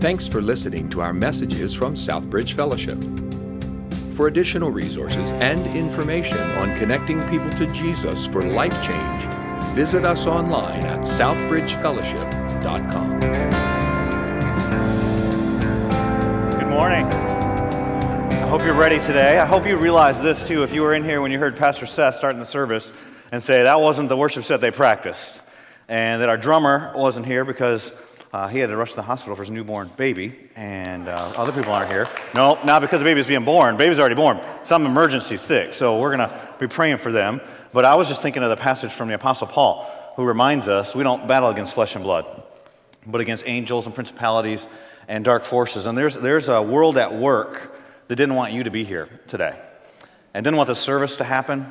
Thanks for listening to our messages from Southbridge Fellowship. For additional resources and information on connecting people to Jesus for life change, visit us online at southbridgefellowship.com. Good morning. I hope you're ready today. I hope you realize this too if you were in here when you heard Pastor Seth starting the service and say that wasn't the worship set they practiced, and that our drummer wasn't here because uh, he had to rush to the hospital for his newborn baby, and uh, other people aren't here. No, not because the baby's being born. Baby's already born. Some emergency sick, so we're going to be praying for them. But I was just thinking of the passage from the Apostle Paul, who reminds us we don't battle against flesh and blood, but against angels and principalities and dark forces. And there's, there's a world at work that didn't want you to be here today and didn't want the service to happen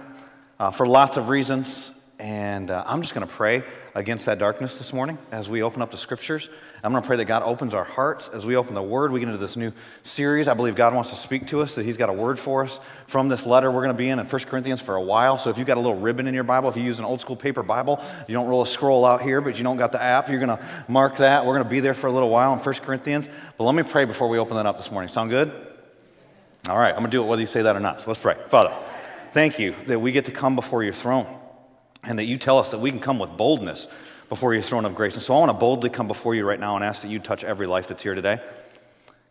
uh, for lots of reasons. And uh, I'm just going to pray against that darkness this morning as we open up the scriptures. I'm going to pray that God opens our hearts as we open the word. We get into this new series. I believe God wants to speak to us, that He's got a word for us from this letter we're going to be in in 1 Corinthians for a while. So if you've got a little ribbon in your Bible, if you use an old school paper Bible, you don't roll a scroll out here, but you don't got the app, you're going to mark that. We're going to be there for a little while in 1 Corinthians. But let me pray before we open that up this morning. Sound good? All right, I'm going to do it whether you say that or not. So let's pray. Father, thank you that we get to come before your throne and that you tell us that we can come with boldness before your throne of grace. And so I want to boldly come before you right now and ask that you touch every life that's here today.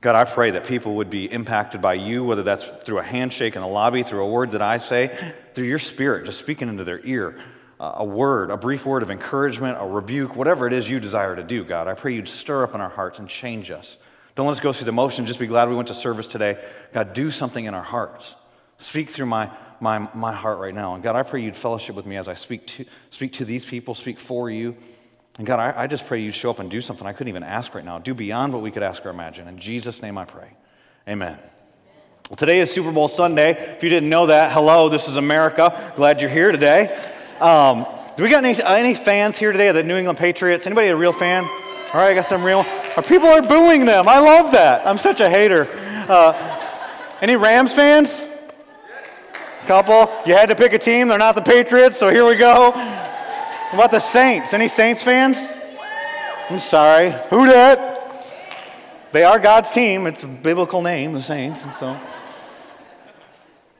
God, I pray that people would be impacted by you, whether that's through a handshake in the lobby, through a word that I say, through your spirit just speaking into their ear, uh, a word, a brief word of encouragement, a rebuke, whatever it is you desire to do, God. I pray you'd stir up in our hearts and change us. Don't let us go through the motion, just be glad we went to service today. God, do something in our hearts. Speak through my, my, my heart right now. And God, I pray you'd fellowship with me as I speak to, speak to these people, speak for you. And God, I, I just pray you'd show up and do something I couldn't even ask right now. Do beyond what we could ask or imagine. In Jesus' name I pray. Amen. Well, today is Super Bowl Sunday. If you didn't know that, hello, this is America. Glad you're here today. Um, do we got any, any fans here today of the New England Patriots? Anybody a real fan? All right, I got some real. Our People are booing them. I love that. I'm such a hater. Uh, any Rams fans? Couple. You had to pick a team. They're not the Patriots, so here we go. What about the Saints? Any Saints fans? I'm sorry. Who dat? They are God's team. It's a biblical name, the Saints. And so,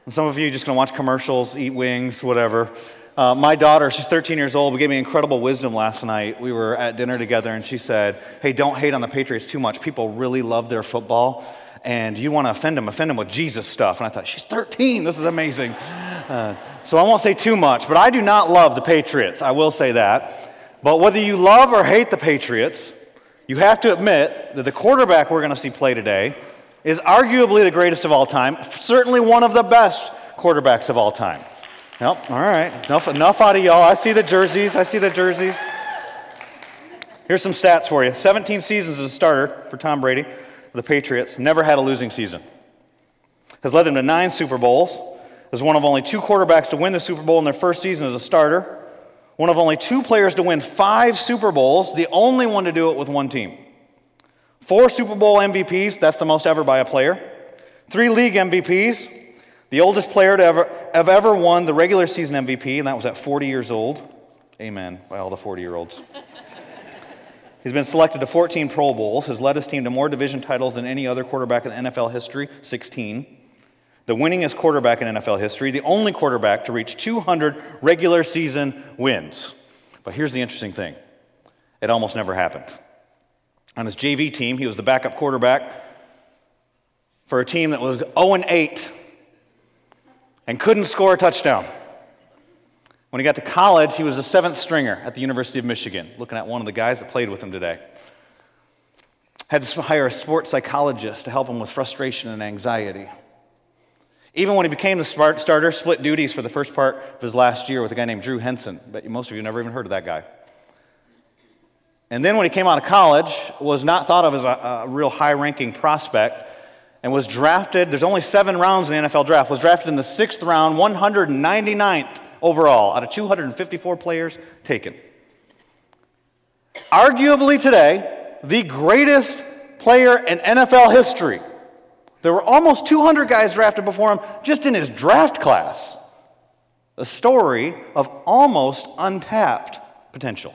and some of you just going to watch commercials, eat wings, whatever. Uh, my daughter, she's 13 years old, gave me incredible wisdom last night. We were at dinner together, and she said, Hey, don't hate on the Patriots too much. People really love their football, and you want to offend them, offend them with Jesus stuff. And I thought, She's 13. This is amazing. Uh, so I won't say too much, but I do not love the Patriots. I will say that. But whether you love or hate the Patriots, you have to admit that the quarterback we're going to see play today is arguably the greatest of all time, certainly one of the best quarterbacks of all time. Yep, all right. Enough, enough out of y'all. I see the jerseys. I see the jerseys. Here's some stats for you 17 seasons as a starter for Tom Brady, the Patriots, never had a losing season. Has led them to nine Super Bowls, is one of only two quarterbacks to win the Super Bowl in their first season as a starter, one of only two players to win five Super Bowls, the only one to do it with one team. Four Super Bowl MVPs, that's the most ever by a player. Three league MVPs, the oldest player to ever have ever won the regular season MVP, and that was at 40 years old. Amen, by all the 40 year olds. He's been selected to 14 Pro Bowls, has led his team to more division titles than any other quarterback in NFL history, 16 the winningest quarterback in NFL history, the only quarterback to reach 200 regular season wins. But here's the interesting thing it almost never happened. On his JV team, he was the backup quarterback for a team that was 0 8 and couldn't score a touchdown. When he got to college, he was the seventh stringer at the University of Michigan, looking at one of the guys that played with him today. Had to hire a sports psychologist to help him with frustration and anxiety. Even when he became the smart starter, split duties for the first part of his last year with a guy named Drew Henson. But most of you never even heard of that guy. And then when he came out of college, was not thought of as a, a real high-ranking prospect and was drafted. There's only seven rounds in the NFL draft. Was drafted in the sixth round, 199th overall out of 254 players taken. Arguably today, the greatest player in NFL history. There were almost 200 guys drafted before him just in his draft class. A story of almost untapped potential.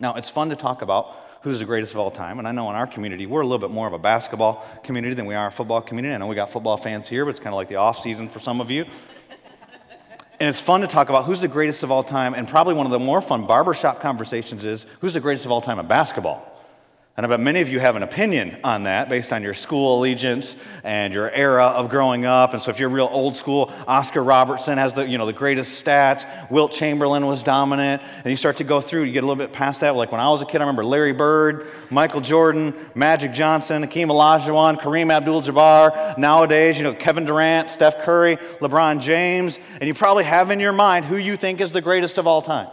Now, it's fun to talk about who's the greatest of all time. And I know in our community, we're a little bit more of a basketball community than we are a football community. I know we got football fans here, but it's kind of like the off season for some of you. And it's fun to talk about who's the greatest of all time. And probably one of the more fun barbershop conversations is who's the greatest of all time at basketball. And I bet many of you have an opinion on that based on your school allegiance and your era of growing up. And so if you're real old school, Oscar Robertson has the, you know, the greatest stats. Wilt Chamberlain was dominant. And you start to go through, you get a little bit past that. Like when I was a kid, I remember Larry Bird, Michael Jordan, Magic Johnson, Hakeem Olajuwon, Kareem Abdul-Jabbar. Nowadays, you know, Kevin Durant, Steph Curry, LeBron James. And you probably have in your mind who you think is the greatest of all time.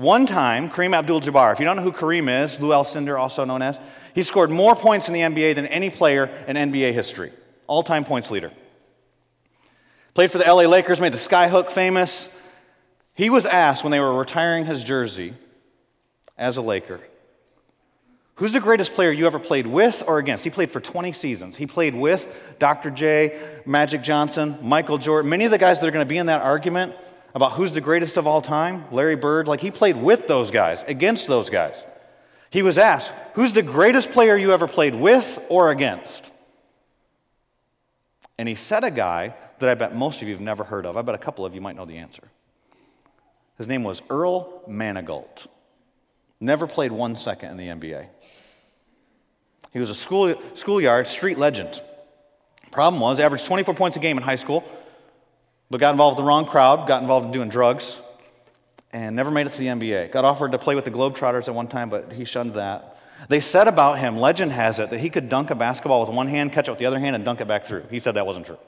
One time, Kareem Abdul Jabbar, if you don't know who Kareem is, Lew Alcindor, also known as, he scored more points in the NBA than any player in NBA history. All time points leader. Played for the LA Lakers, made the skyhook famous. He was asked when they were retiring his jersey as a Laker, Who's the greatest player you ever played with or against? He played for 20 seasons. He played with Dr. J, Magic Johnson, Michael Jordan. Many of the guys that are going to be in that argument about who's the greatest of all time, Larry Bird, like he played with those guys, against those guys. He was asked, Who's the greatest player you ever played with or against? And he said a guy that I bet most of you have never heard of. I bet a couple of you might know the answer. His name was Earl Manigault. Never played one second in the NBA. He was a school, schoolyard street legend. Problem was, averaged 24 points a game in high school, but got involved with the wrong crowd, got involved in doing drugs, and never made it to the NBA. Got offered to play with the Globetrotters at one time, but he shunned that. They said about him, legend has it, that he could dunk a basketball with one hand, catch it with the other hand, and dunk it back through. He said that wasn't true.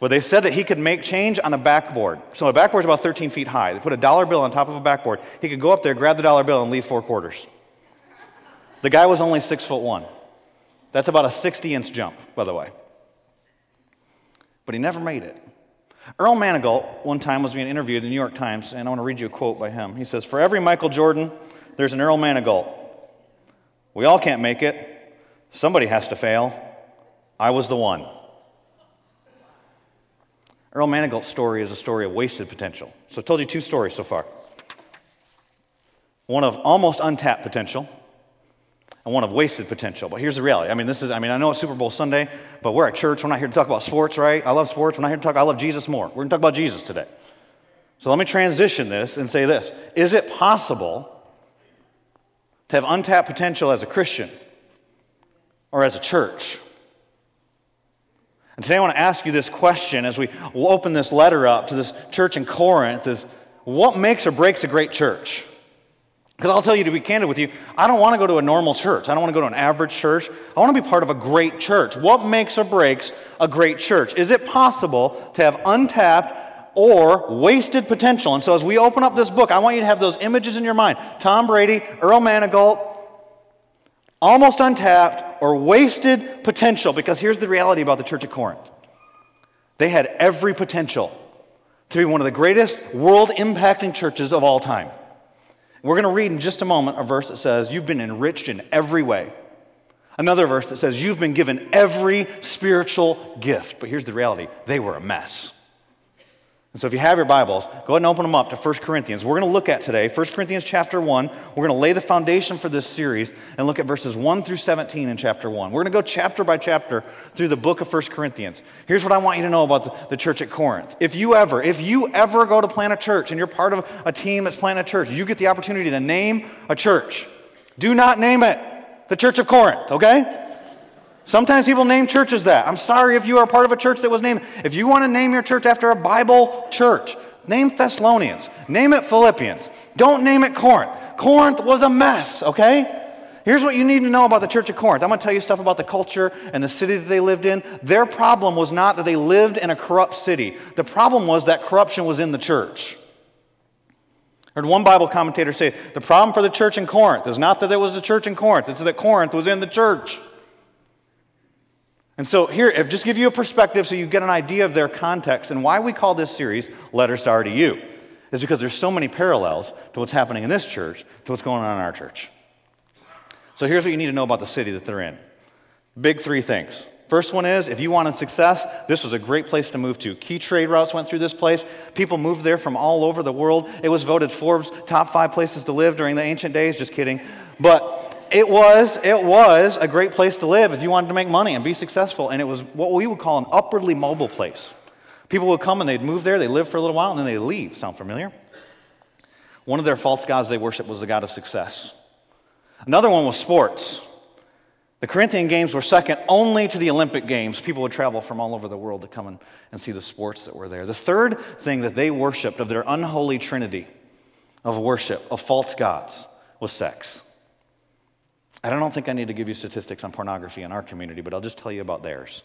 But they said that he could make change on a backboard. So a backboard is about 13 feet high. They put a dollar bill on top of a backboard. He could go up there, grab the dollar bill, and leave four quarters. The guy was only six foot one. That's about a 60 inch jump, by the way. But he never made it. Earl Manigault, one time, was being interviewed in the New York Times, and I want to read you a quote by him. He says, For every Michael Jordan, there's an Earl Manigault. We all can't make it. Somebody has to fail. I was the one. Earl Manigault's story is a story of wasted potential. So I told you two stories so far one of almost untapped potential, and one of wasted potential. But here's the reality. I mean, this is, I mean, I know it's Super Bowl Sunday, but we're at church. We're not here to talk about sports, right? I love sports. We're not here to talk, I love Jesus more. We're going to talk about Jesus today. So let me transition this and say this Is it possible to have untapped potential as a Christian or as a church? And today I want to ask you this question as we open this letter up to this church in Corinth is what makes or breaks a great church? Because I'll tell you, to be candid with you, I don't want to go to a normal church. I don't want to go to an average church. I want to be part of a great church. What makes or breaks a great church? Is it possible to have untapped or wasted potential? And so, as we open up this book, I want you to have those images in your mind Tom Brady, Earl Manigault, almost untapped or wasted potential. Because here's the reality about the church at Corinth they had every potential to be one of the greatest world impacting churches of all time. We're going to read in just a moment a verse that says, You've been enriched in every way. Another verse that says, You've been given every spiritual gift. But here's the reality they were a mess. And so if you have your Bibles, go ahead and open them up to 1 Corinthians. We're going to look at today 1 Corinthians chapter 1. We're going to lay the foundation for this series and look at verses 1 through 17 in chapter 1. We're going to go chapter by chapter through the book of 1 Corinthians. Here's what I want you to know about the, the church at Corinth. If you ever, if you ever go to plant a church and you're part of a team that's planting a church, you get the opportunity to name a church. Do not name it the Church of Corinth, okay? Sometimes people name churches that. I'm sorry if you are part of a church that was named. If you want to name your church after a Bible church, name Thessalonians, name it Philippians. Don't name it Corinth. Corinth was a mess, okay? Here's what you need to know about the church of Corinth. I'm going to tell you stuff about the culture and the city that they lived in. Their problem was not that they lived in a corrupt city, the problem was that corruption was in the church. I heard one Bible commentator say the problem for the church in Corinth is not that there was a church in Corinth, it's that Corinth was in the church. And so, here, just give you a perspective so you get an idea of their context and why we call this series Letters to RDU, is because there's so many parallels to what's happening in this church to what's going on in our church. So, here's what you need to know about the city that they're in big three things. First one is if you wanted success, this was a great place to move to. Key trade routes went through this place. People moved there from all over the world. It was voted Forbes' top five places to live during the ancient days. Just kidding. But it was, it was a great place to live if you wanted to make money and be successful. And it was what we would call an upwardly mobile place. People would come and they'd move there, they'd live for a little while, and then they'd leave. Sound familiar? One of their false gods they worshiped was the god of success. Another one was sports. The Corinthian Games were second only to the Olympic Games. People would travel from all over the world to come and, and see the sports that were there. The third thing that they worshiped of their unholy trinity of worship, of false gods, was sex. I don't think I need to give you statistics on pornography in our community, but I'll just tell you about theirs.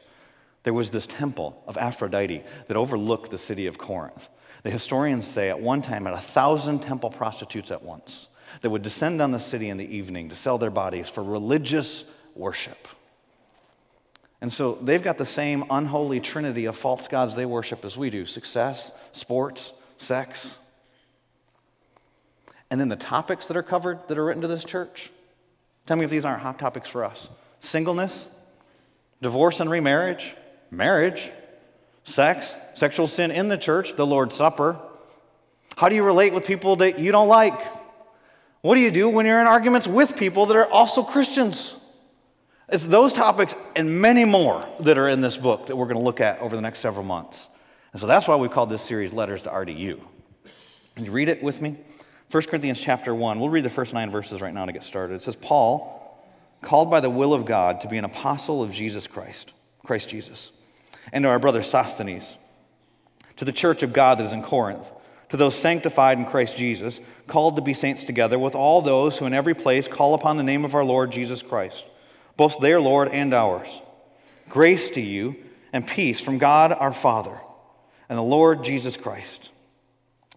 There was this temple of Aphrodite that overlooked the city of Corinth. The historians say at one time had a thousand temple prostitutes at once that would descend on the city in the evening to sell their bodies for religious worship. And so they've got the same unholy trinity of false gods they worship as we do success, sports, sex. And then the topics that are covered that are written to this church. Tell me if these aren't hot topics for us singleness, divorce and remarriage, marriage, sex, sexual sin in the church, the Lord's Supper. How do you relate with people that you don't like? What do you do when you're in arguments with people that are also Christians? It's those topics and many more that are in this book that we're going to look at over the next several months. And so that's why we called this series Letters to RDU. Can you read it with me? 1 Corinthians chapter 1. We'll read the first nine verses right now to get started. It says, Paul, called by the will of God to be an apostle of Jesus Christ, Christ Jesus, and to our brother Sosthenes, to the church of God that is in Corinth, to those sanctified in Christ Jesus, called to be saints together with all those who in every place call upon the name of our Lord Jesus Christ both their Lord and ours. Grace to you and peace from God our Father and the Lord Jesus Christ.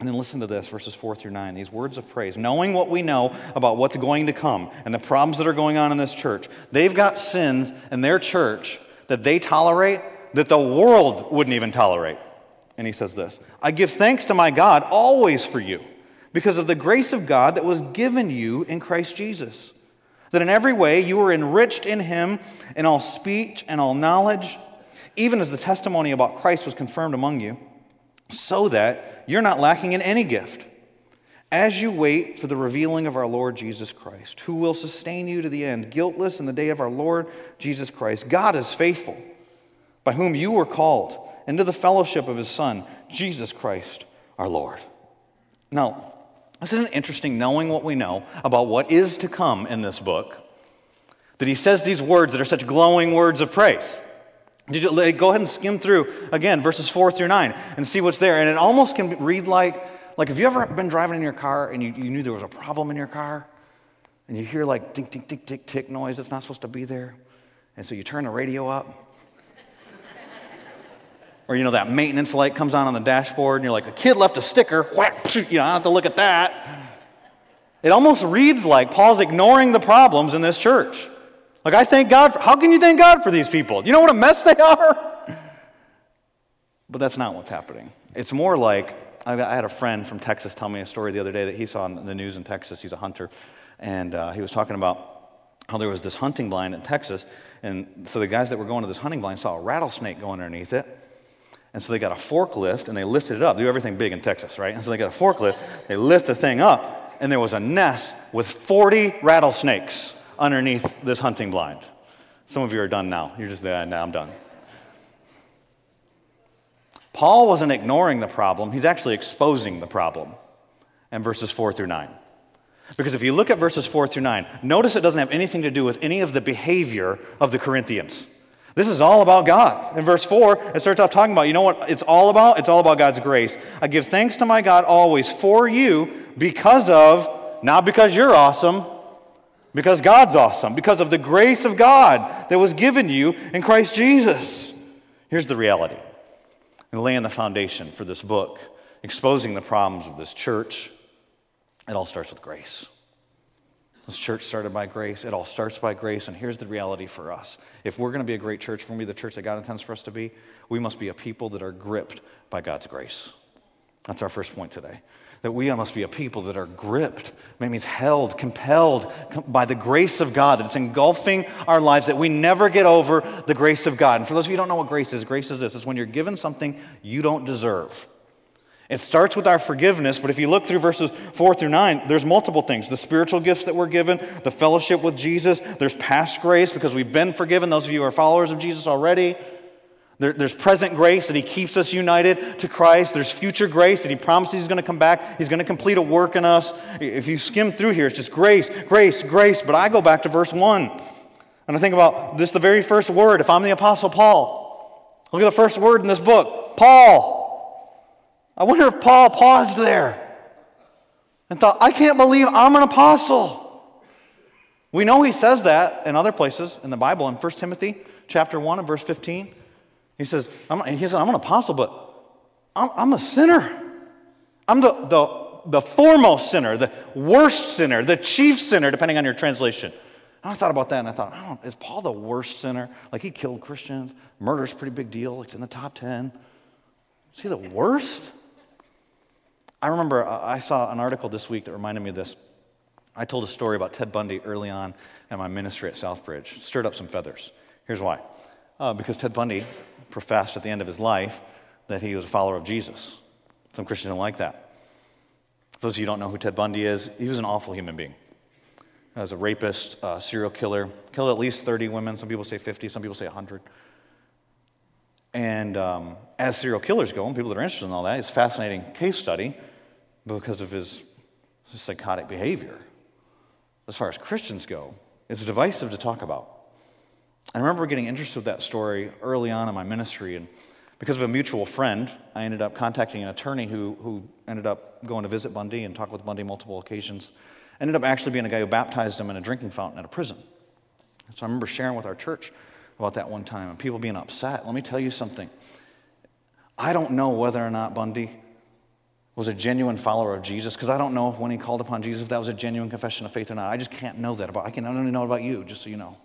And then listen to this, verses 4 through 9, these words of praise. Knowing what we know about what's going to come and the problems that are going on in this church, they've got sins in their church that they tolerate that the world wouldn't even tolerate. And he says this I give thanks to my God always for you because of the grace of God that was given you in Christ Jesus that in every way you were enriched in him in all speech and all knowledge, even as the testimony about Christ was confirmed among you, so that you're not lacking in any gift. As you wait for the revealing of our Lord Jesus Christ, who will sustain you to the end, guiltless in the day of our Lord Jesus Christ, God is faithful, by whom you were called into the fellowship of his Son, Jesus Christ our Lord. Now, isn't it interesting knowing what we know about what is to come in this book? That he says these words that are such glowing words of praise. Go ahead and skim through again verses four through nine and see what's there. And it almost can read like, like have you ever been driving in your car and you, you knew there was a problem in your car? And you hear like tick, tick, tick, tick, tick noise that's not supposed to be there. And so you turn the radio up or, you know, that maintenance light comes on on the dashboard and you're like, a kid left a sticker, whack, you know, I have to look at that. It almost reads like Paul's ignoring the problems in this church. Like, I thank God for, how can you thank God for these people? You know what a mess they are? But that's not what's happening. It's more like, I had a friend from Texas tell me a story the other day that he saw in the news in Texas. He's a hunter. And uh, he was talking about how there was this hunting blind in Texas. And so the guys that were going to this hunting blind saw a rattlesnake going underneath it. And so they got a forklift and they lifted it up. They do everything big in Texas, right? And so they got a forklift, they lift the thing up, and there was a nest with 40 rattlesnakes underneath this hunting blind. Some of you are done now. You're just, yeah, now I'm done. Paul wasn't ignoring the problem, he's actually exposing the problem in verses 4 through 9. Because if you look at verses 4 through 9, notice it doesn't have anything to do with any of the behavior of the Corinthians. This is all about God. In verse 4, it starts off talking about, you know what it's all about? It's all about God's grace. I give thanks to my God always for you because of, not because you're awesome, because God's awesome, because of the grace of God that was given you in Christ Jesus. Here's the reality. And laying the foundation for this book, exposing the problems of this church, it all starts with grace. This church started by grace. It all starts by grace. And here's the reality for us if we're going to be a great church, for me, the church that God intends for us to be, we must be a people that are gripped by God's grace. That's our first point today. That we must be a people that are gripped, that means held, compelled by the grace of God, that it's engulfing our lives, that we never get over the grace of God. And for those of you who don't know what grace is, grace is this it's when you're given something you don't deserve. It starts with our forgiveness, but if you look through verses 4 through 9, there's multiple things. The spiritual gifts that we're given, the fellowship with Jesus, there's past grace because we've been forgiven. Those of you who are followers of Jesus already. There, there's present grace that He keeps us united to Christ. There's future grace that He promises He's going to come back. He's going to complete a work in us. If you skim through here, it's just grace, grace, grace. But I go back to verse 1 and I think about this the very first word. If I'm the Apostle Paul, look at the first word in this book Paul. I wonder if Paul paused there and thought, I can't believe I'm an apostle. We know he says that in other places in the Bible, in 1 Timothy chapter 1 and verse 15. He says, I'm, he said, I'm an apostle, but I'm, I'm a sinner. I'm the, the, the foremost sinner, the worst sinner, the chief sinner, depending on your translation. And I thought about that and I thought, I is Paul the worst sinner? Like he killed Christians, murder's a pretty big deal, it's in the top 10. Is he the worst? I remember uh, I saw an article this week that reminded me of this. I told a story about Ted Bundy early on in my ministry at Southbridge. Stirred up some feathers. Here's why. Uh, because Ted Bundy professed at the end of his life that he was a follower of Jesus. Some Christians don't like that. For those of you who don't know who Ted Bundy is, he was an awful human being. He was a rapist, a serial killer, killed at least 30 women. Some people say 50, some people say 100. And um, as serial killers go, and people that are interested in all that, it's a fascinating case study because of his, his psychotic behavior. As far as Christians go, it's divisive to talk about. I remember getting interested with that story early on in my ministry, and because of a mutual friend, I ended up contacting an attorney who, who ended up going to visit Bundy and talk with Bundy multiple occasions. Ended up actually being a guy who baptized him in a drinking fountain at a prison. So I remember sharing with our church about that one time and people being upset. Let me tell you something. I don't know whether or not Bundy was a genuine follower of Jesus because I don't know if when he called upon Jesus if that was a genuine confession of faith or not. I just can't know that about I can only know about you, just so you know.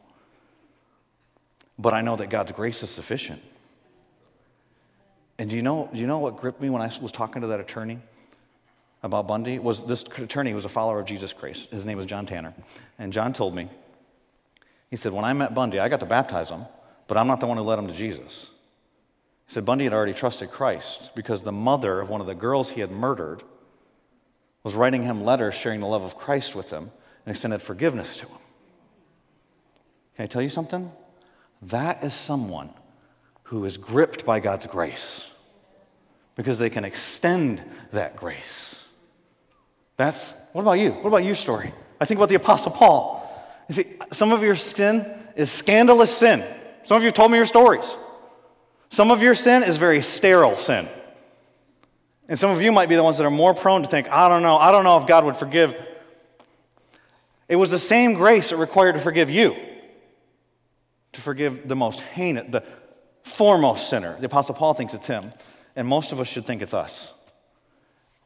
But I know that God's grace is sufficient. And do you know, you know what gripped me when I was talking to that attorney about Bundy? Was this attorney was a follower of Jesus Christ. His name was John Tanner. And John told me, he said, when I met Bundy, I got to baptize him, but I'm not the one who led him to Jesus. He said Bundy had already trusted Christ because the mother of one of the girls he had murdered was writing him letters sharing the love of Christ with him and extended forgiveness to him. Can I tell you something? That is someone who is gripped by God's grace because they can extend that grace. That's, what about you? What about your story? I think about the Apostle Paul. You see, some of your sin is scandalous sin. Some of you told me your stories. Some of your sin is very sterile sin. And some of you might be the ones that are more prone to think, I don't know, I don't know if God would forgive. It was the same grace that required to forgive you, to forgive the most heinous, the foremost sinner. The Apostle Paul thinks it's him, and most of us should think it's us.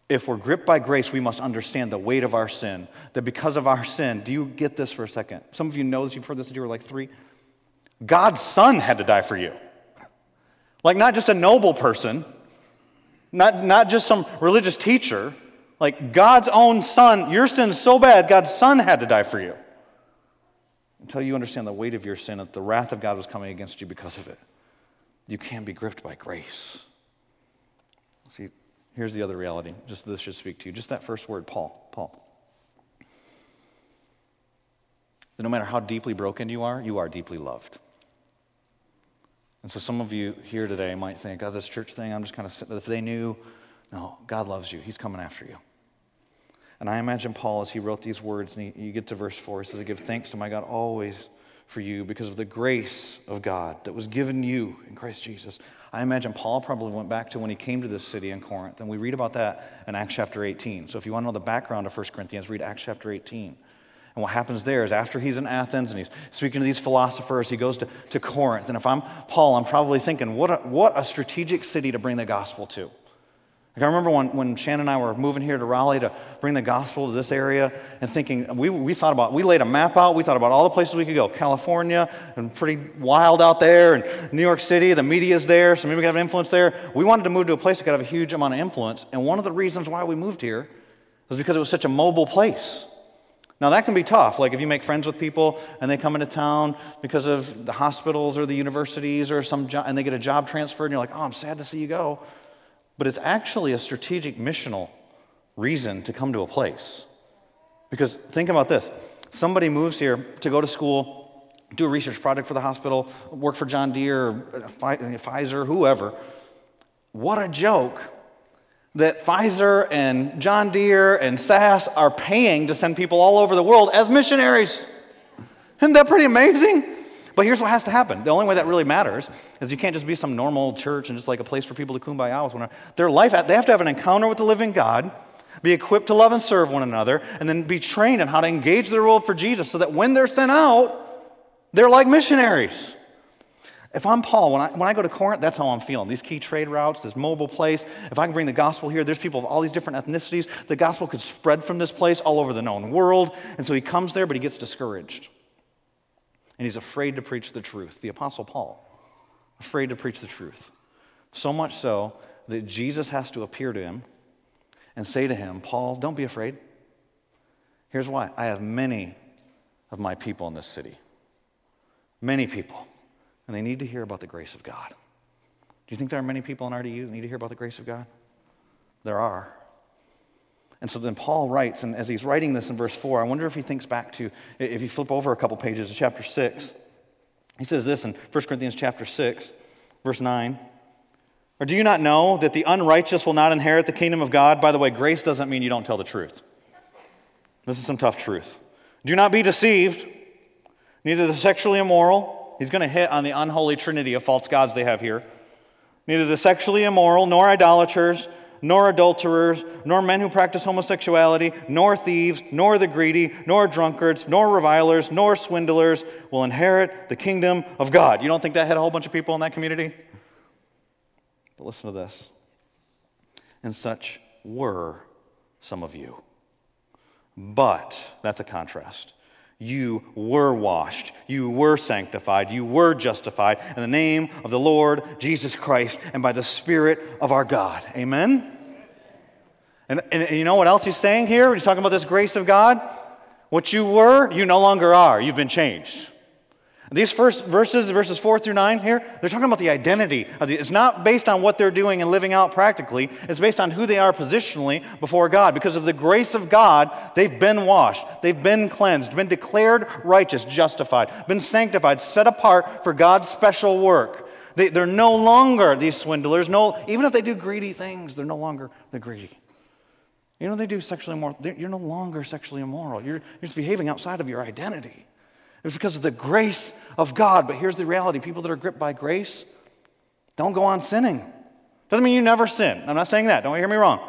If we're gripped by grace, we must understand the weight of our sin. That because of our sin, do you get this for a second? Some of you know this, you've heard this since you were like three. God's son had to die for you. Like, not just a noble person, not, not just some religious teacher, like God's own son. Your sin's so bad, God's son had to die for you. Until you understand the weight of your sin, that the wrath of God was coming against you because of it. You can't be gripped by grace. See, here's the other reality. Just this should speak to you. Just that first word, Paul. Paul. That no matter how deeply broken you are, you are deeply loved. And so some of you here today might think, oh, this church thing, I'm just kind of, if they knew, no, God loves you. He's coming after you. And I imagine Paul, as he wrote these words, and you get to verse 4, he says, I give thanks to my God always for you because of the grace of God that was given you in Christ Jesus. I imagine Paul probably went back to when he came to this city in Corinth, and we read about that in Acts chapter 18. So if you want to know the background of 1 Corinthians, read Acts chapter 18. And what happens there is after he's in Athens and he's speaking to these philosophers, he goes to, to Corinth. And if I'm Paul, I'm probably thinking, what a, what a strategic city to bring the gospel to. Like I remember when, when Shannon and I were moving here to Raleigh to bring the gospel to this area and thinking, we, we thought about, we laid a map out, we thought about all the places we could go. California, and pretty wild out there, and New York City, the media's there, so maybe we could have influence there. We wanted to move to a place that could have a huge amount of influence, and one of the reasons why we moved here was because it was such a mobile place. Now, that can be tough. Like if you make friends with people and they come into town because of the hospitals or the universities or some job, and they get a job transfer, and you're like, oh, I'm sad to see you go but it's actually a strategic missional reason to come to a place. Because think about this somebody moves here to go to school, do a research project for the hospital, work for John Deere, Pfizer, whoever. What a joke that Pfizer and John Deere and SAS are paying to send people all over the world as missionaries. Isn't that pretty amazing? But here's what has to happen. The only way that really matters is you can't just be some normal church and just like a place for people to kumbaya with one another. Their life, they have to have an encounter with the living God, be equipped to love and serve one another, and then be trained in how to engage their world for Jesus so that when they're sent out, they're like missionaries. If I'm Paul, when I, when I go to Corinth, that's how I'm feeling. These key trade routes, this mobile place, if I can bring the gospel here, there's people of all these different ethnicities. The gospel could spread from this place all over the known world. And so he comes there, but he gets discouraged and he's afraid to preach the truth. The Apostle Paul, afraid to preach the truth. So much so that Jesus has to appear to him and say to him, Paul, don't be afraid. Here's why I have many of my people in this city. Many people. And they need to hear about the grace of God. Do you think there are many people in RDU that need to hear about the grace of God? There are. And so then Paul writes, and as he's writing this in verse 4, I wonder if he thinks back to, if you flip over a couple pages to chapter 6, he says this in 1 Corinthians chapter 6, verse 9. Or do you not know that the unrighteous will not inherit the kingdom of God? By the way, grace doesn't mean you don't tell the truth. This is some tough truth. Do not be deceived. Neither the sexually immoral, he's going to hit on the unholy trinity of false gods they have here. Neither the sexually immoral, nor idolaters, nor adulterers, nor men who practice homosexuality, nor thieves, nor the greedy, nor drunkards, nor revilers, nor swindlers will inherit the kingdom of God. You don't think that had a whole bunch of people in that community? But listen to this. And such were some of you. But, that's a contrast. You were washed, you were sanctified, you were justified in the name of the Lord Jesus Christ and by the Spirit of our God. Amen? And, and, and you know what else he's saying here? He's talking about this grace of God. What you were, you no longer are. You've been changed. These first verses, verses four through nine here, they're talking about the identity. The, it's not based on what they're doing and living out practically. It's based on who they are positionally before God. Because of the grace of God, they've been washed, they've been cleansed, been declared righteous, justified, been sanctified, set apart for God's special work. They, are no longer these swindlers. No, even if they do greedy things, they're no longer the greedy. You know, they do sexually immoral. You're no longer sexually immoral. You're, you're just behaving outside of your identity. It's because of the grace of God. But here's the reality people that are gripped by grace don't go on sinning. Doesn't mean you never sin. I'm not saying that. Don't hear me wrong.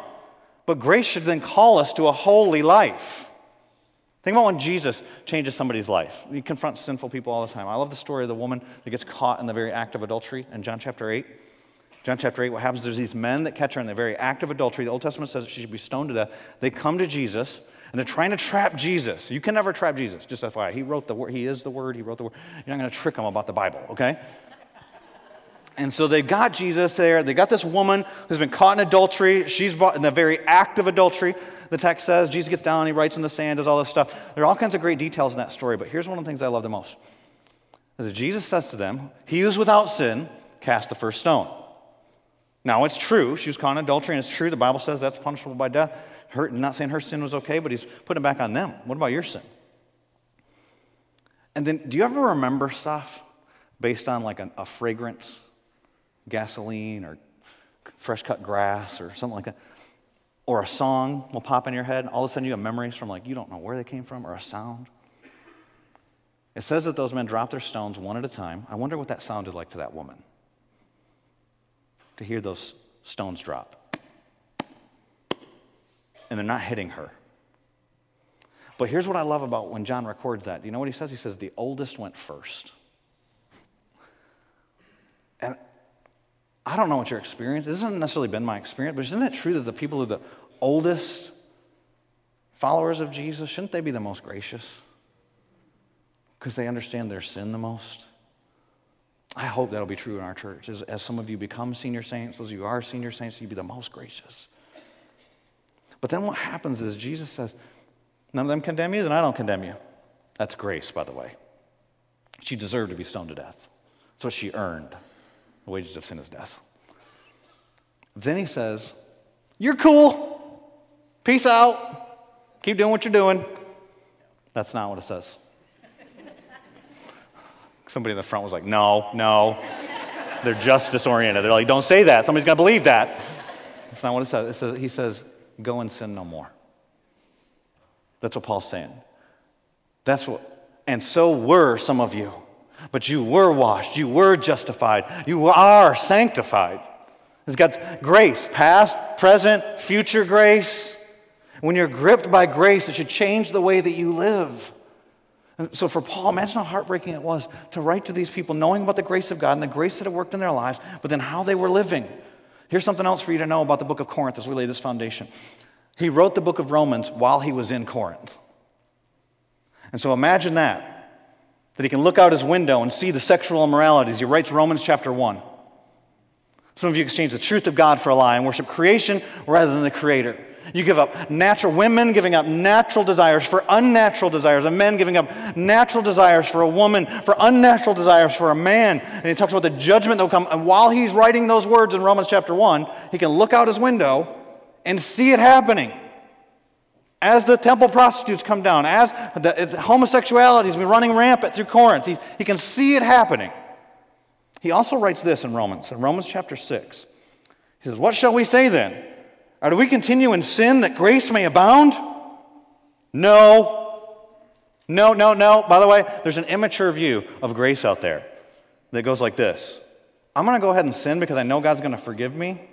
But grace should then call us to a holy life. Think about when Jesus changes somebody's life. He confronts sinful people all the time. I love the story of the woman that gets caught in the very act of adultery in John chapter 8. John chapter 8, what happens? There's these men that catch her in the very act of adultery. The Old Testament says that she should be stoned to death. They come to Jesus and they're trying to trap Jesus. You can never trap Jesus, just FYI. He wrote the word, he is the word, he wrote the word. You're not going to trick him about the Bible, okay? And so they got Jesus there. They got this woman who's been caught in adultery. She's in the very act of adultery. The text says Jesus gets down, he writes in the sand, does all this stuff. There are all kinds of great details in that story, but here's one of the things I love the most. Is that Jesus says to them, He who's without sin, cast the first stone. Now, it's true. She was caught in adultery, and it's true. The Bible says that's punishable by death. Her, not saying her sin was okay, but he's putting it back on them. What about your sin? And then, do you ever remember stuff based on like a, a fragrance, gasoline, or fresh cut grass, or something like that? Or a song will pop in your head. and All of a sudden, you have memories from like you don't know where they came from, or a sound. It says that those men dropped their stones one at a time. I wonder what that sounded like to that woman to hear those stones drop. And they're not hitting her. But here's what I love about when John records that. Do You know what he says? He says, The oldest went first. And I don't know what your experience. Is. This hasn't necessarily been my experience, but isn't it true that the people who are the oldest followers of Jesus, shouldn't they be the most gracious? Because they understand their sin the most. I hope that'll be true in our church. As, as some of you become senior saints, those of you are senior saints, you be the most gracious. But then what happens is Jesus says, None of them condemn you, then I don't condemn you. That's grace, by the way. She deserved to be stoned to death. That's what she earned. The wages of sin is death. Then he says, You're cool. Peace out. Keep doing what you're doing. That's not what it says. Somebody in the front was like, No, no. They're just disoriented. They're like, Don't say that. Somebody's going to believe that. That's not what it says. It says. He says, Go and sin no more. That's what Paul's saying. That's what, and so were some of you. But you were washed, you were justified, you are sanctified. It's God's grace, past, present, future grace. When you're gripped by grace, it should change the way that you live. And so for Paul, imagine how heartbreaking it was to write to these people knowing about the grace of God and the grace that had worked in their lives, but then how they were living. Here's something else for you to know about the book of Corinth as we lay this foundation. He wrote the book of Romans while he was in Corinth. And so imagine that. That he can look out his window and see the sexual immoralities. He writes Romans chapter 1. Some of you exchange the truth of God for a lie and worship creation rather than the creator. You give up natural women giving up natural desires for unnatural desires, and men giving up natural desires for a woman, for unnatural desires for a man. And he talks about the judgment that will come. And while he's writing those words in Romans chapter 1, he can look out his window and see it happening. As the temple prostitutes come down, as the, homosexuality has been running rampant through Corinth, he, he can see it happening. He also writes this in Romans, in Romans chapter 6. He says, What shall we say then? Or do we continue in sin that grace may abound? No. No, no, no. By the way, there's an immature view of grace out there that goes like this I'm going to go ahead and sin because I know God's going to forgive me.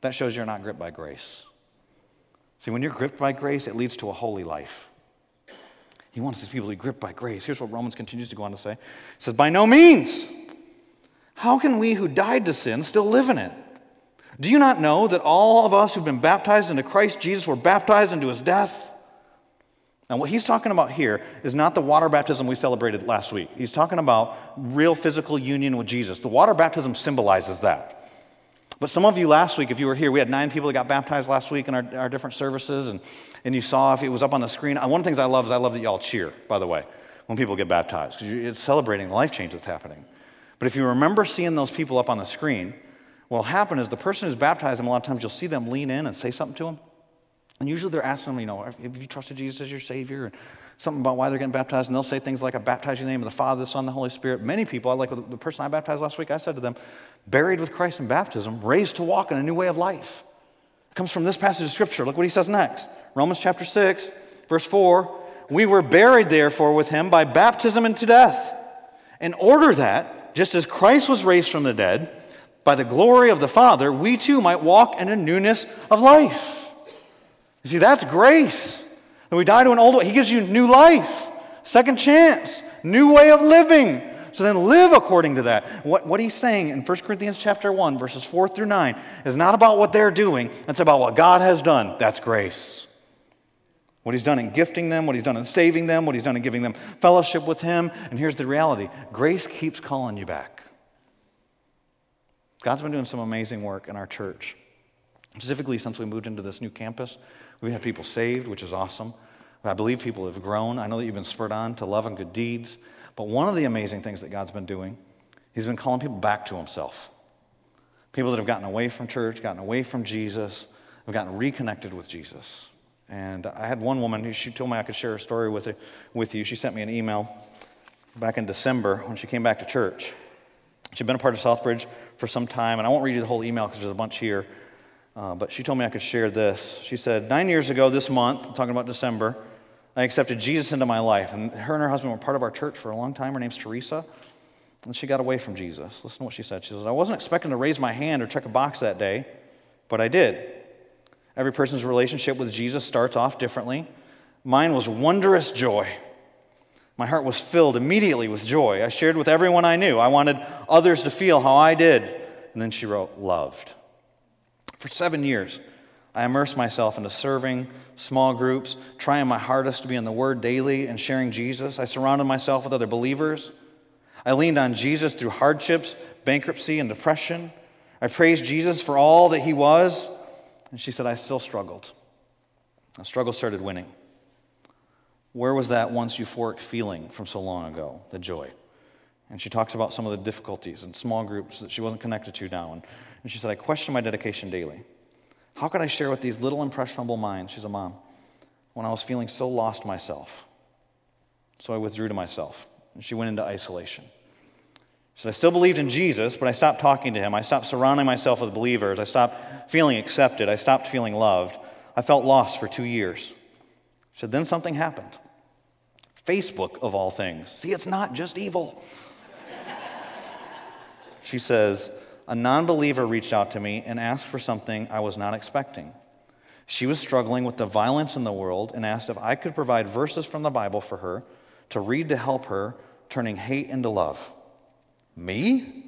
That shows you're not gripped by grace. See, when you're gripped by grace, it leads to a holy life. He wants these people to be gripped by grace. Here's what Romans continues to go on to say. He says, By no means. How can we who died to sin still live in it? Do you not know that all of us who've been baptized into Christ Jesus were baptized into his death? Now, what he's talking about here is not the water baptism we celebrated last week. He's talking about real physical union with Jesus. The water baptism symbolizes that. But some of you last week, if you were here, we had nine people that got baptized last week in our, our different services, and, and you saw if it was up on the screen. Uh, one of the things I love is I love that y'all cheer, by the way, when people get baptized, because it's celebrating the life change that's happening. But if you remember seeing those people up on the screen, what'll happen is the person who's baptized them, a lot of times you'll see them lean in and say something to them. And usually they're asking them, you know, have you trusted Jesus as your Savior? And something about why they're getting baptized. And they'll say things like, I baptize you in the name of the Father, the Son, the Holy Spirit. Many people, I like the person I baptized last week, I said to them, buried with Christ in baptism, raised to walk in a new way of life. It comes from this passage of Scripture. Look what he says next Romans chapter 6, verse 4. We were buried, therefore, with him by baptism into death, in order that, just as Christ was raised from the dead, by the glory of the Father, we too might walk in a newness of life. You see, that's grace. When we die to an old way, He gives you new life, second chance, new way of living. So then live according to that. What, what he's saying in 1 Corinthians chapter 1, verses 4 through 9, is not about what they're doing, it's about what God has done. That's grace. What he's done in gifting them, what he's done in saving them, what he's done in giving them fellowship with him. And here's the reality grace keeps calling you back. God's been doing some amazing work in our church. Specifically, since we moved into this new campus, we've had people saved, which is awesome. I believe people have grown. I know that you've been spurred on to love and good deeds. But one of the amazing things that God's been doing, He's been calling people back to Himself. People that have gotten away from church, gotten away from Jesus, have gotten reconnected with Jesus. And I had one woman, who she told me I could share a story with, her, with you. She sent me an email back in December when she came back to church. She'd been a part of Southbridge for some time, and I won't read you the whole email because there's a bunch here. Uh, but she told me I could share this. She said, Nine years ago this month, talking about December, I accepted Jesus into my life. And her and her husband were part of our church for a long time. Her name's Teresa. And she got away from Jesus. Listen to what she said. She said, I wasn't expecting to raise my hand or check a box that day, but I did. Every person's relationship with Jesus starts off differently. Mine was wondrous joy. My heart was filled immediately with joy. I shared with everyone I knew. I wanted others to feel how I did. And then she wrote, loved. For seven years, I immersed myself into serving small groups, trying my hardest to be in the Word daily and sharing Jesus. I surrounded myself with other believers. I leaned on Jesus through hardships, bankruptcy, and depression. I praised Jesus for all that He was. And she said, I still struggled. The struggle started winning. Where was that once euphoric feeling from so long ago? The joy. And she talks about some of the difficulties and small groups that she wasn't connected to now. And, and she said, I question my dedication daily. How could I share with these little impressionable minds, she's a mom, when I was feeling so lost myself? So I withdrew to myself. And she went into isolation. She said, I still believed in Jesus, but I stopped talking to him. I stopped surrounding myself with believers. I stopped feeling accepted. I stopped feeling loved. I felt lost for two years. She said, then something happened. Facebook, of all things. See, it's not just evil. she says, a non believer reached out to me and asked for something I was not expecting. She was struggling with the violence in the world and asked if I could provide verses from the Bible for her to read to help her, turning hate into love. Me?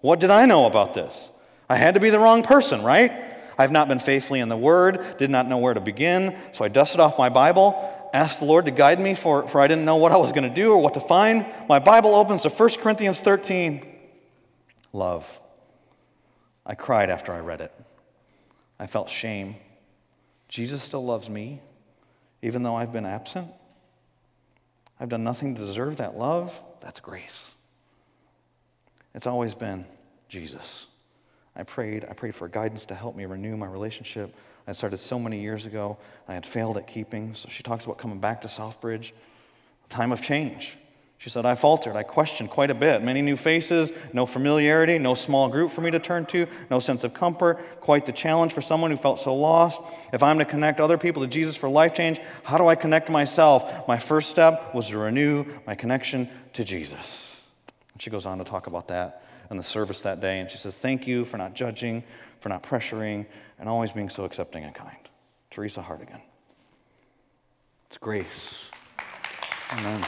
What did I know about this? I had to be the wrong person, right? I've not been faithfully in the Word, did not know where to begin, so I dusted off my Bible, asked the Lord to guide me, for, for I didn't know what I was going to do or what to find. My Bible opens to 1 Corinthians 13. Love. I cried after I read it. I felt shame. Jesus still loves me, even though I've been absent. I've done nothing to deserve that love. That's grace. It's always been Jesus. I prayed. I prayed for guidance to help me renew my relationship. I started so many years ago. I had failed at keeping. So she talks about coming back to Southbridge, a time of change. She said, I faltered. I questioned quite a bit. Many new faces, no familiarity, no small group for me to turn to, no sense of comfort. Quite the challenge for someone who felt so lost. If I'm to connect other people to Jesus for life change, how do I connect myself? My first step was to renew my connection to Jesus. And she goes on to talk about that in the service that day. And she says, Thank you for not judging, for not pressuring, and always being so accepting and kind. Teresa Hardigan. It's grace. Amen.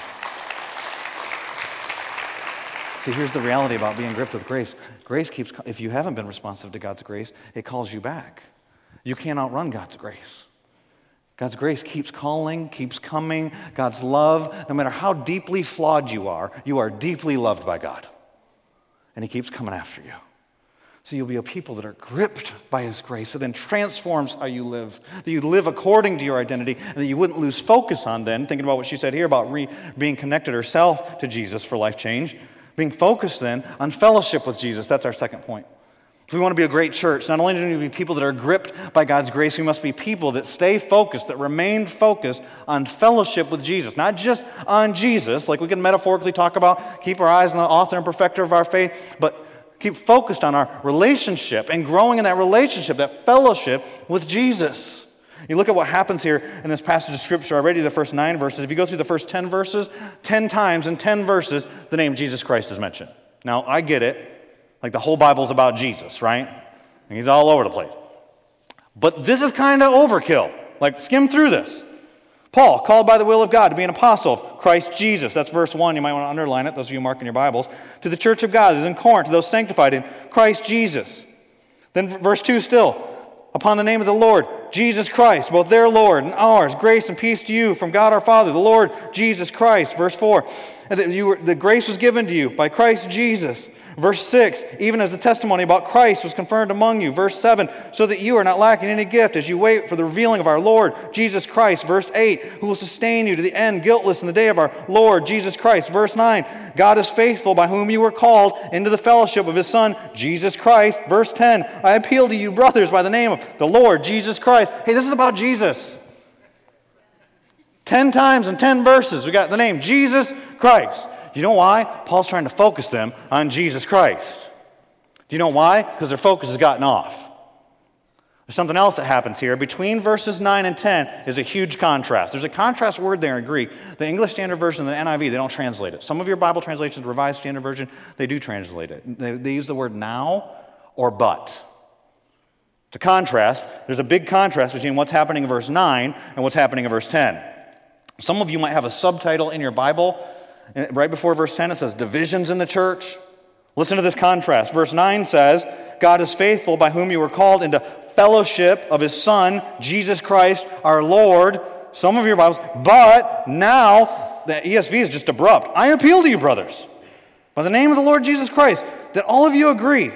See, here's the reality about being gripped with grace. Grace keeps, if you haven't been responsive to God's grace, it calls you back. You can't outrun God's grace. God's grace keeps calling, keeps coming. God's love, no matter how deeply flawed you are, you are deeply loved by God. And He keeps coming after you. So you'll be a people that are gripped by His grace, that then transforms how you live, that you live according to your identity, and that you wouldn't lose focus on then, thinking about what she said here about re- being connected herself to Jesus for life change being focused then on fellowship with Jesus. That's our second point. If we want to be a great church, not only do we need to be people that are gripped by God's grace, we must be people that stay focused, that remain focused on fellowship with Jesus. Not just on Jesus, like we can metaphorically talk about, keep our eyes on the author and perfecter of our faith, but keep focused on our relationship and growing in that relationship, that fellowship with Jesus. You look at what happens here in this passage of Scripture. I read you the first nine verses. If you go through the first 10 verses, 10 times in 10 verses, the name Jesus Christ is mentioned. Now, I get it. Like the whole Bible's about Jesus, right? And he's all over the place. But this is kind of overkill. Like, skim through this. Paul, called by the will of God to be an apostle of Christ Jesus. That's verse 1. You might want to underline it, those of you marking your Bibles. To the church of God that is in Corinth, to those sanctified in Christ Jesus. Then verse 2 still upon the name of the Lord Jesus Christ, both their Lord and ours. Grace and peace to you from God our Father, the Lord Jesus Christ. Verse 4 that you were, the grace was given to you by Christ Jesus. Verse 6 even as the testimony about Christ was confirmed among you. Verse 7 so that you are not lacking any gift as you wait for the revealing of our Lord Jesus Christ. Verse 8 who will sustain you to the end, guiltless in the day of our Lord Jesus Christ. Verse 9 God is faithful by whom you were called into the fellowship of his Son, Jesus Christ. Verse 10 I appeal to you, brothers, by the name of the Lord Jesus Christ. Hey, this is about Jesus. 10 times in 10 verses, we got the name Jesus Christ. You know why? Paul's trying to focus them on Jesus Christ. Do you know why? Because their focus has gotten off. There's something else that happens here. Between verses 9 and 10 is a huge contrast. There's a contrast word there in Greek. The English Standard Version and the NIV, they don't translate it. Some of your Bible translations, Revised Standard Version, they do translate it. They, they use the word now or but. To contrast, there's a big contrast between what's happening in verse 9 and what's happening in verse 10. Some of you might have a subtitle in your Bible. Uh, right before verse 10, it says divisions in the church. Listen to this contrast. Verse 9 says, God is faithful by whom you were called into fellowship of his Son, Jesus Christ, our Lord. Some of your Bibles, but now the ESV is just abrupt. I appeal to you, brothers, by the name of the Lord Jesus Christ, that all of you agree,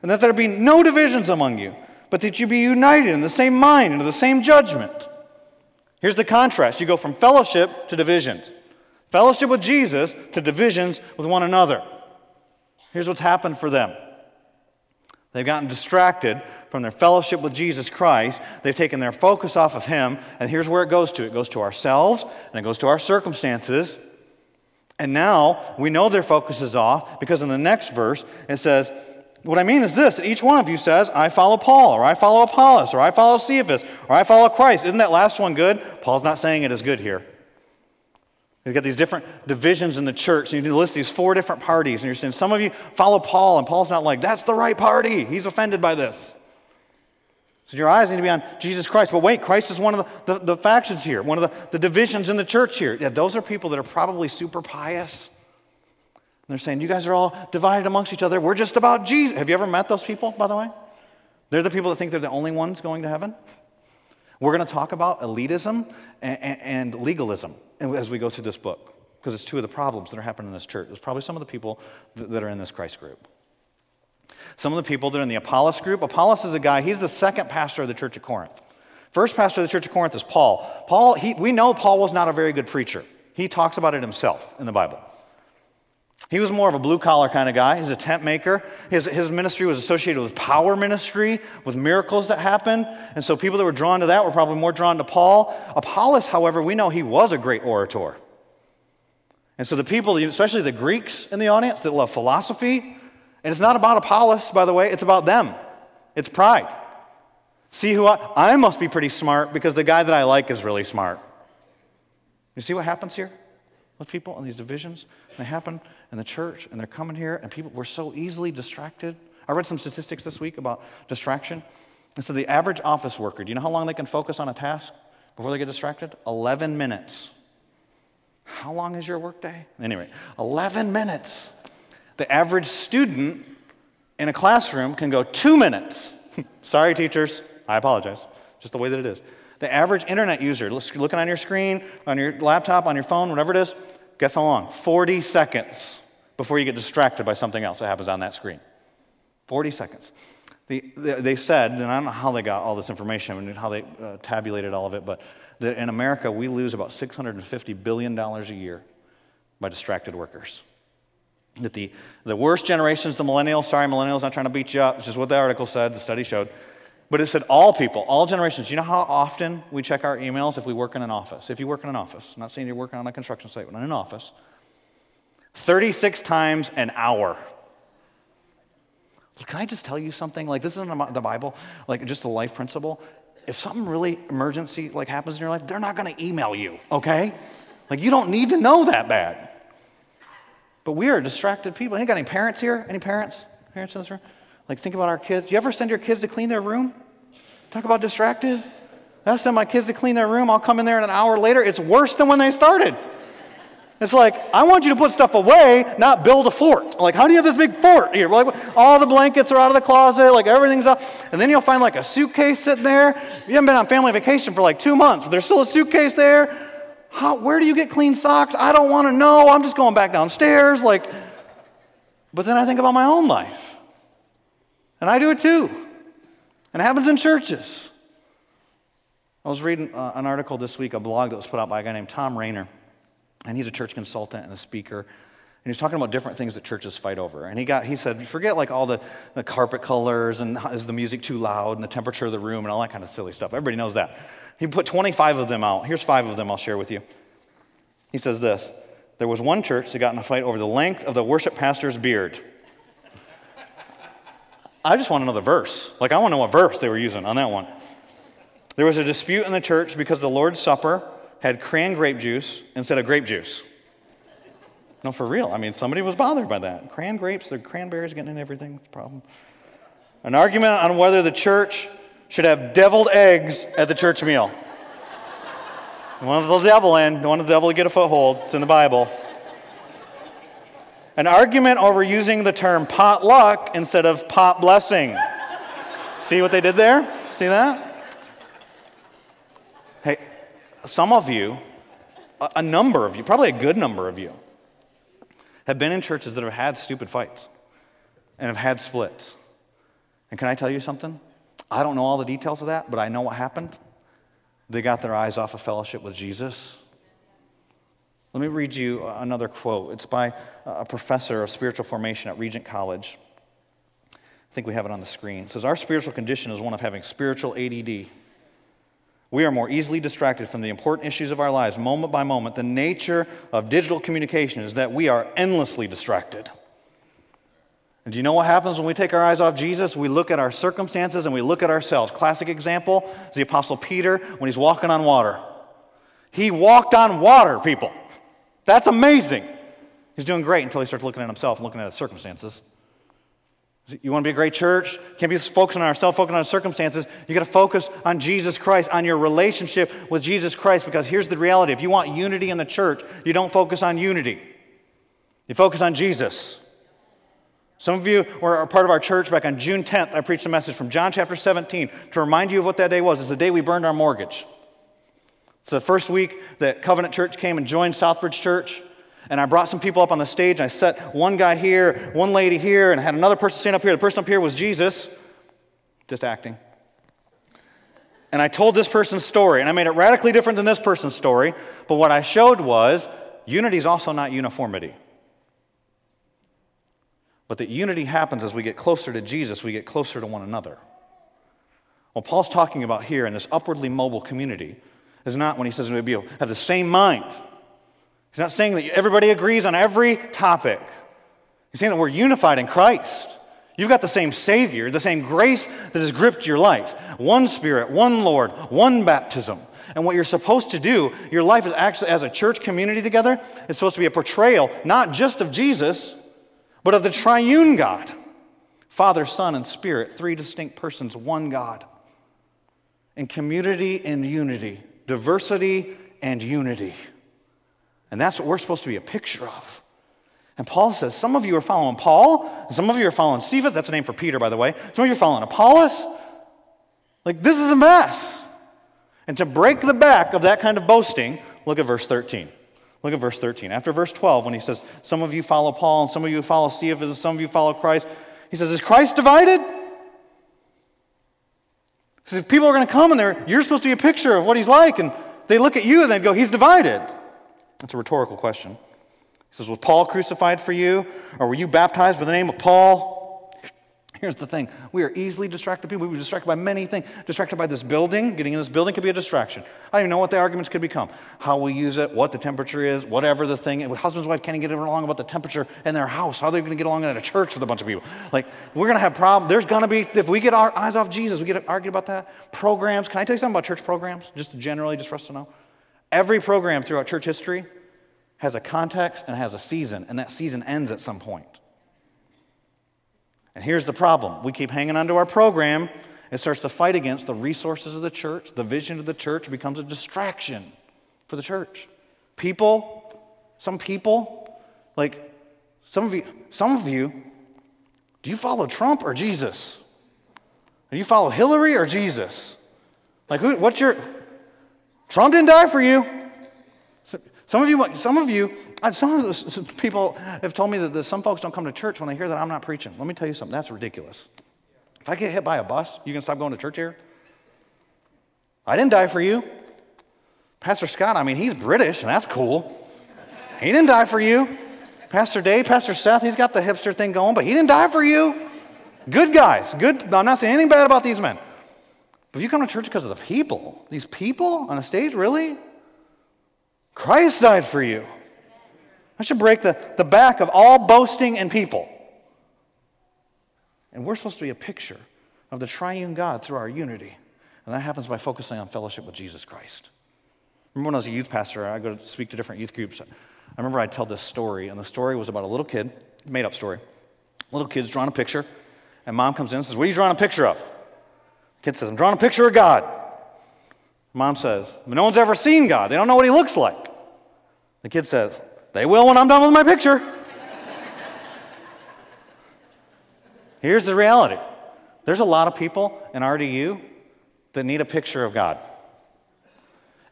and that there be no divisions among you, but that you be united in the same mind and the same judgment. Here's the contrast you go from fellowship to divisions, fellowship with Jesus to divisions with one another. Here's what's happened for them. They've gotten distracted from their fellowship with Jesus Christ. They've taken their focus off of Him, and here's where it goes to it goes to ourselves, and it goes to our circumstances. And now we know their focus is off because in the next verse it says, What I mean is this each one of you says, I follow Paul, or I follow Apollos, or I follow Cephas, or I follow Christ. Isn't that last one good? Paul's not saying it is good here. You've got these different divisions in the church, and you need to list these four different parties, and you're saying some of you follow Paul, and Paul's not like, that's the right party. He's offended by this. So your eyes need to be on Jesus Christ. But wait, Christ is one of the, the, the factions here, one of the, the divisions in the church here. Yeah, those are people that are probably super pious. And they're saying, you guys are all divided amongst each other. We're just about Jesus. Have you ever met those people, by the way? They're the people that think they're the only ones going to heaven. We're going to talk about elitism and, and, legalism as we go through this book, because it's two of the problems that are happening in this church. It's probably some of the people that are in this Christ group. Some of the people that are in the Apollos group, Apollos is a guy, he's the second pastor of the church of Corinth. First pastor of the church of Corinth is Paul. Paul, he, we know Paul was not a very good preacher. He talks about it himself in the Bible. He was more of a blue collar kind of guy. He's a tent maker. His, his ministry was associated with power ministry, with miracles that happened. And so people that were drawn to that were probably more drawn to Paul. Apollos, however, we know he was a great orator. And so the people, especially the Greeks in the audience that love philosophy, and it's not about Apollos, by the way, it's about them. It's pride. See who I, I must be pretty smart because the guy that I like is really smart. You see what happens here with people and these divisions? They happen in the church, and they're coming here, and people, we're so easily distracted. I read some statistics this week about distraction. And so the average office worker, do you know how long they can focus on a task before they get distracted? 11 minutes. How long is your workday? Anyway, 11 minutes. The average student in a classroom can go two minutes. Sorry, teachers, I apologize. Just the way that it is. The average internet user, looking on your screen, on your laptop, on your phone, whatever it is, Guess how long? 40 seconds before you get distracted by something else that happens on that screen. 40 seconds. The, they said, and I don't know how they got all this information and how they uh, tabulated all of it, but that in America we lose about $650 billion a year by distracted workers. That the, the worst generations, the millennials, sorry, millennials, not trying to beat you up, it's just what the article said, the study showed. But it said all people, all generations. You know how often we check our emails if we work in an office? If you work in an office, I'm not saying you're working on a construction site, but in an office, 36 times an hour. Can I just tell you something? Like, this isn't the Bible, like just a life principle. If something really emergency like happens in your life, they're not going to email you, okay? Like, you don't need to know that bad. But we are distracted people. Ain't got any parents here? Any parents? Parents in this room? Like, think about our kids. You ever send your kids to clean their room? Talk about distracted. I send my kids to clean their room. I'll come in there and an hour later, it's worse than when they started. It's like, I want you to put stuff away, not build a fort. Like, how do you have this big fort here? Like, all the blankets are out of the closet, like everything's up. And then you'll find like a suitcase sitting there. You haven't been on family vacation for like two months, but there's still a suitcase there. How, where do you get clean socks? I don't want to know. I'm just going back downstairs. Like, but then I think about my own life. And I do it too. And it happens in churches. I was reading uh, an article this week, a blog that was put out by a guy named Tom Rainer. And he's a church consultant and a speaker. And he's talking about different things that churches fight over. And he, got, he said, forget like all the, the carpet colors and is the music too loud and the temperature of the room and all that kind of silly stuff. Everybody knows that. He put 25 of them out. Here's five of them I'll share with you. He says this There was one church that got in a fight over the length of the worship pastor's beard. I just want to know the verse. Like, I want to know what verse they were using on that one. There was a dispute in the church because the Lord's Supper had cran grape juice instead of grape juice. No, for real. I mean, somebody was bothered by that. Cran grapes, the cranberries getting in everything. It's a problem. An argument on whether the church should have deviled eggs at the church meal. One of the devil in, don't want the devil to get a foothold. It's in the Bible. An argument over using the term potluck instead of pot blessing. See what they did there? See that? Hey, some of you, a number of you, probably a good number of you, have been in churches that have had stupid fights and have had splits. And can I tell you something? I don't know all the details of that, but I know what happened. They got their eyes off of fellowship with Jesus. Let me read you another quote. It's by a professor of spiritual formation at Regent College. I think we have it on the screen. It says, Our spiritual condition is one of having spiritual ADD. We are more easily distracted from the important issues of our lives moment by moment. The nature of digital communication is that we are endlessly distracted. And do you know what happens when we take our eyes off Jesus? We look at our circumstances and we look at ourselves. Classic example is the Apostle Peter when he's walking on water. He walked on water, people. That's amazing. He's doing great until he starts looking at himself and looking at his circumstances. You want to be a great church? Can't be focusing on ourselves, focusing on our circumstances. You got to focus on Jesus Christ, on your relationship with Jesus Christ. Because here's the reality: if you want unity in the church, you don't focus on unity. You focus on Jesus. Some of you were a part of our church back on June 10th. I preached a message from John chapter 17 to remind you of what that day was. It's the day we burned our mortgage. It's the first week that Covenant Church came and joined Southbridge Church. And I brought some people up on the stage. And I set one guy here, one lady here, and I had another person stand up here. The person up here was Jesus, just acting. And I told this person's story, and I made it radically different than this person's story. But what I showed was unity is also not uniformity. But that unity happens as we get closer to Jesus, we get closer to one another. What Paul's talking about here in this upwardly mobile community is not when he says we have the same mind. He's not saying that everybody agrees on every topic. He's saying that we're unified in Christ. You've got the same Savior, the same grace that has gripped your life. One Spirit, one Lord, one baptism. And what you're supposed to do, your life is actually, as a church community together, it's supposed to be a portrayal not just of Jesus, but of the triune God Father, Son, and Spirit, three distinct persons, one God. In community and unity, diversity and unity. And that's what we're supposed to be a picture of. And Paul says, some of you are following Paul, some of you are following Cephas, that's a name for Peter, by the way. Some of you are following Apollos. Like, this is a mess. And to break the back of that kind of boasting, look at verse 13. Look at verse 13. After verse 12, when he says, Some of you follow Paul, and some of you follow Cephas, and some of you follow Christ, he says, Is Christ divided? He says, If people are going to come and they're, you're supposed to be a picture of what he's like, and they look at you and they go, He's divided. That's a rhetorical question. He says, Was Paul crucified for you? Or were you baptized by the name of Paul? Here's the thing we are easily distracted people. We're distracted by many things. Distracted by this building. Getting in this building could be a distraction. I don't even know what the arguments could become. How we use it, what the temperature is, whatever the thing. Husbands and wife can't get along about the temperature in their house. How are they going to get along in a church with a bunch of people? Like, we're going to have problems. There's going to be, if we get our eyes off Jesus, we get argued about that. Programs. Can I tell you something about church programs? Just generally, just for us to know. Every program throughout church history has a context and has a season, and that season ends at some point. And here's the problem we keep hanging onto our program, it starts to fight against the resources of the church. The vision of the church becomes a distraction for the church. People, some people, like some of you, some of you, do you follow Trump or Jesus? Do you follow Hillary or Jesus? Like, who, what's your. Trump didn't die for you. Some of you, some of you, uh, some of people have told me that some folks don't come to church when they hear that I'm not preaching. Let me tell you something. That's ridiculous. If I get hit by a bus, you can stop going to church here. I didn't die for you. Pastor Scott, I mean, he's British, and that's cool. He didn't die for you. Pastor Dave, Pastor Seth, he's got the hipster thing going, but he didn't die for you. Good guys. Good. I'm not saying anything bad about these men. But if you come to church because of the people, these people on the stage, really? Christ died for you. I should break the, the back of all boasting and people. And we're supposed to be a picture of the triune God through our unity. And that happens by focusing on fellowship with Jesus Christ. Remember when I was a youth pastor, I go to speak to different youth groups. I remember I'd tell this story, and the story was about a little kid, made up story. Little kid's drawing a picture, and mom comes in and says, What are you drawing a picture of? Kid says, I'm drawing a picture of God. Mom says, No one's ever seen God. They don't know what he looks like. The kid says, They will when I'm done with my picture. Here's the reality there's a lot of people in RDU that need a picture of God.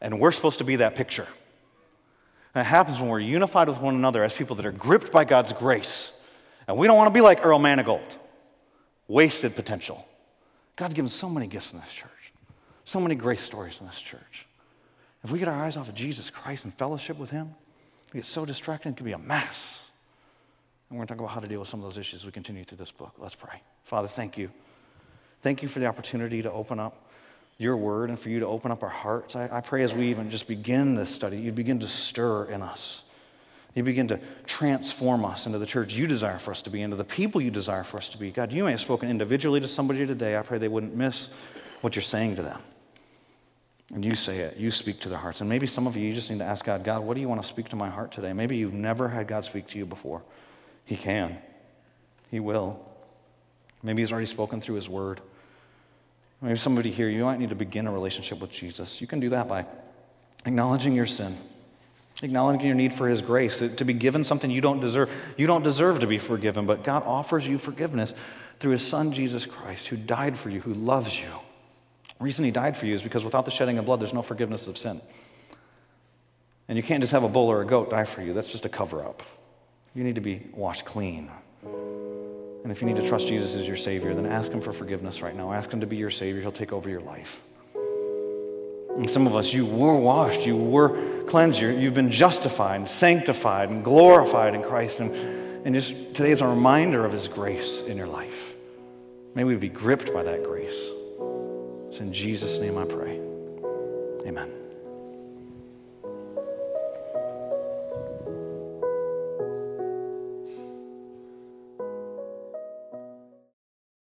And we're supposed to be that picture. And it happens when we're unified with one another as people that are gripped by God's grace. And we don't want to be like Earl Manigault, wasted potential. God's given so many gifts in this church, so many grace stories in this church. If we get our eyes off of Jesus Christ and fellowship with Him, we get so distracted, it can be a mess. And we're going to talk about how to deal with some of those issues as we continue through this book. Let's pray. Father, thank you. Thank you for the opportunity to open up your word and for you to open up our hearts. I, I pray as we even just begin this study, you begin to stir in us. You begin to transform us into the church you desire for us to be, into the people you desire for us to be. God, you may have spoken individually to somebody today. I pray they wouldn't miss what you're saying to them. And you say it, you speak to their hearts. And maybe some of you, you just need to ask God, God, what do you want to speak to my heart today? Maybe you've never had God speak to you before. He can, He will. Maybe He's already spoken through His word. Maybe somebody here, you might need to begin a relationship with Jesus. You can do that by acknowledging your sin, acknowledging your need for His grace, to be given something you don't deserve. You don't deserve to be forgiven, but God offers you forgiveness through His Son, Jesus Christ, who died for you, who loves you. The reason He died for you is because without the shedding of blood, there's no forgiveness of sin. And you can't just have a bull or a goat die for you, that's just a cover up. You need to be washed clean. And if you need to trust Jesus as your Savior, then ask Him for forgiveness right now. Ask Him to be your Savior. He'll take over your life. And some of us, you were washed, you were cleansed, you've been justified, and sanctified, and glorified in Christ. And, and just today is a reminder of His grace in your life. May we be gripped by that grace. It's in Jesus' name I pray. Amen.